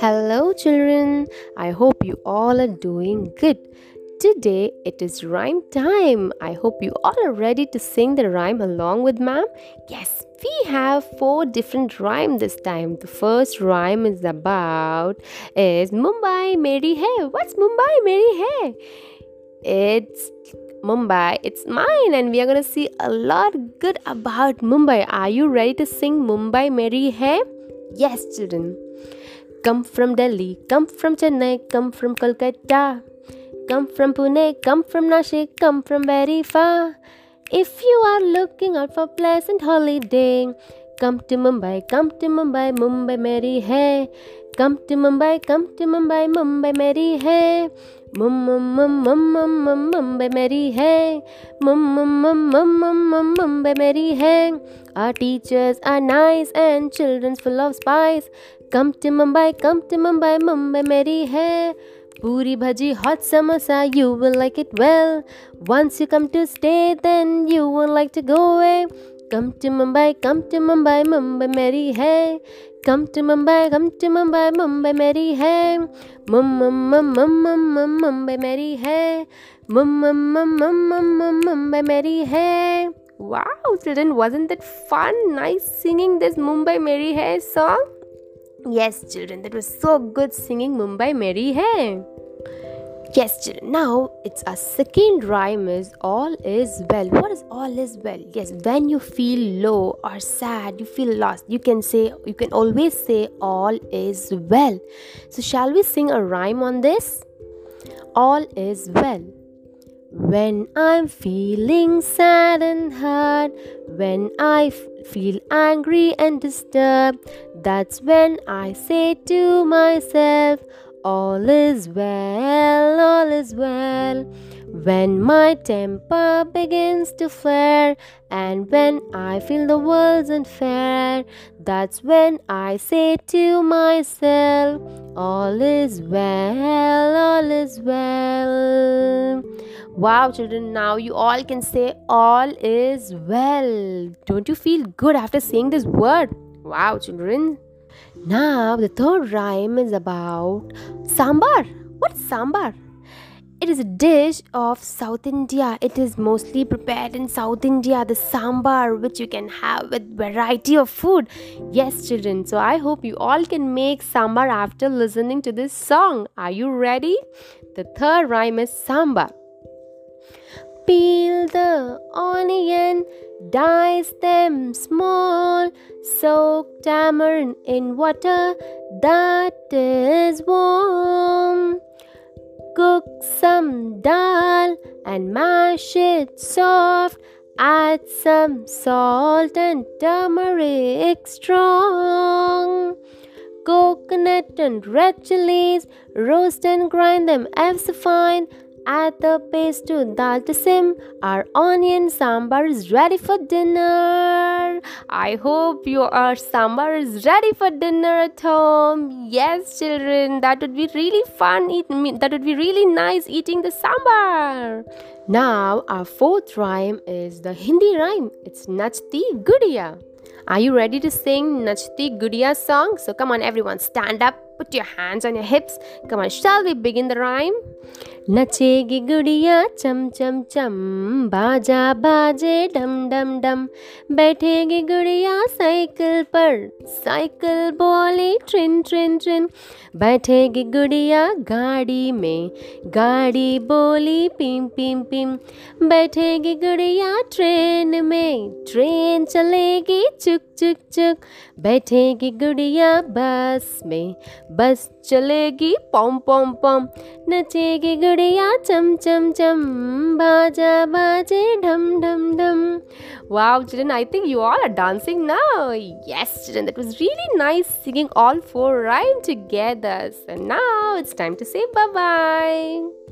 Hello, children. I hope you all are doing good. Today it is rhyme time. I hope you all are ready to sing the rhyme along with ma'am. Yes, we have four different rhyme this time. The first rhyme is about is Mumbai Meri Hai. What's Mumbai Meri Hai? It's Mumbai. It's mine, and we are gonna see a lot good about Mumbai. Are you ready to sing Mumbai Meri Hai? Yes, children. Come from Delhi, come from Chennai, come from Kolkata. Come from Pune, come from Nashik, come from very far. If you are looking out for pleasant holiday, come to Mumbai, come to Mumbai, Mumbai Meri hai. Come to Mumbai, come to Mumbai, Mumbai Meri hai. Mum mum mum mum mum mum Mumbai Meri hai. Mum mum mum mum mum mum Mumbai Meri hai. Our teachers are nice and children's full of spice. Come to Mumbai, come to Mumbai, Mumbai Meri hai. Puri bhaji, hot samosa, you will like it well. Once you come to stay, then you won't like to go away. Come to Mumbai, come to Mumbai, Mumbai Meri hai. Come to Mumbai, come to Mumbai, Mumbai Meri hai. Mum mum mum mum mum mum Mumbai Meri hai. Mum mum mum mum mum mum Mumbai Meri hai. Wow, children, wasn't that fun? Nice singing this Mumbai Meri Hai song. Yes, children, that was so good singing Mumbai Meri Hai. Yes. Now it's a second rhyme is all is well. What is all is well? Yes, when you feel low or sad, you feel lost, you can say, you can always say all is well. So, shall we sing a rhyme on this? All is well. When I'm feeling sad and hurt, when I f- feel angry and disturbed, that's when I say to myself, All is well, all is well. When my temper begins to flare, and when I feel the world's unfair, that's when I say to myself, All is well, all is well. Wow, children, now you all can say all is well. Don't you feel good after saying this word? Wow, children. Now, the third rhyme is about sambar. What's sambar? It is a dish of South India. It is mostly prepared in South India. The sambar, which you can have with variety of food. Yes, children. So I hope you all can make sambar after listening to this song. Are you ready? The third rhyme is sambar. Peel the onion, dice them small, soak tamarind in water that is warm. Cook some dal and mash it soft. Add some salt and turmeric strong. Coconut and red chilies, roast and grind them ever fine. Add the paste to dal to sim. Our onion sambar is ready for dinner. I hope your sambar is ready for dinner at home. Yes, children, that would be really fun. Eat, that would be really nice eating the sambar. Now, our fourth rhyme is the Hindi rhyme. It's Nachti Gudiya. Are you ready to sing Nachti Gudiya song? So come on, everyone, stand up, put your hands on your hips. Come on, shall we begin the rhyme? नचेगी गुड़िया चम चम चम बाजा बाजे डम डम डम बैठेगी गुड़िया साइकिल पर साइकिल बोली ट्रेन ट्रेन ट्रेन बैठेगी गुड़िया गाड़ी में गाड़ी बोली पिम पिम पिम बैठेगी गुड़िया ट्रेन में ट्रेन चलेगी चुक चुक चुक बैठेगी गुड़िया बस में बस चलेगी पम पम पम नचेगी गुड़िया चम चम चम बाजा बाजे ढम ढम ढम Wow, children, I think you all are dancing now. Yes, children, that was really nice singing all four rhyme together. So now it's time to say bye bye.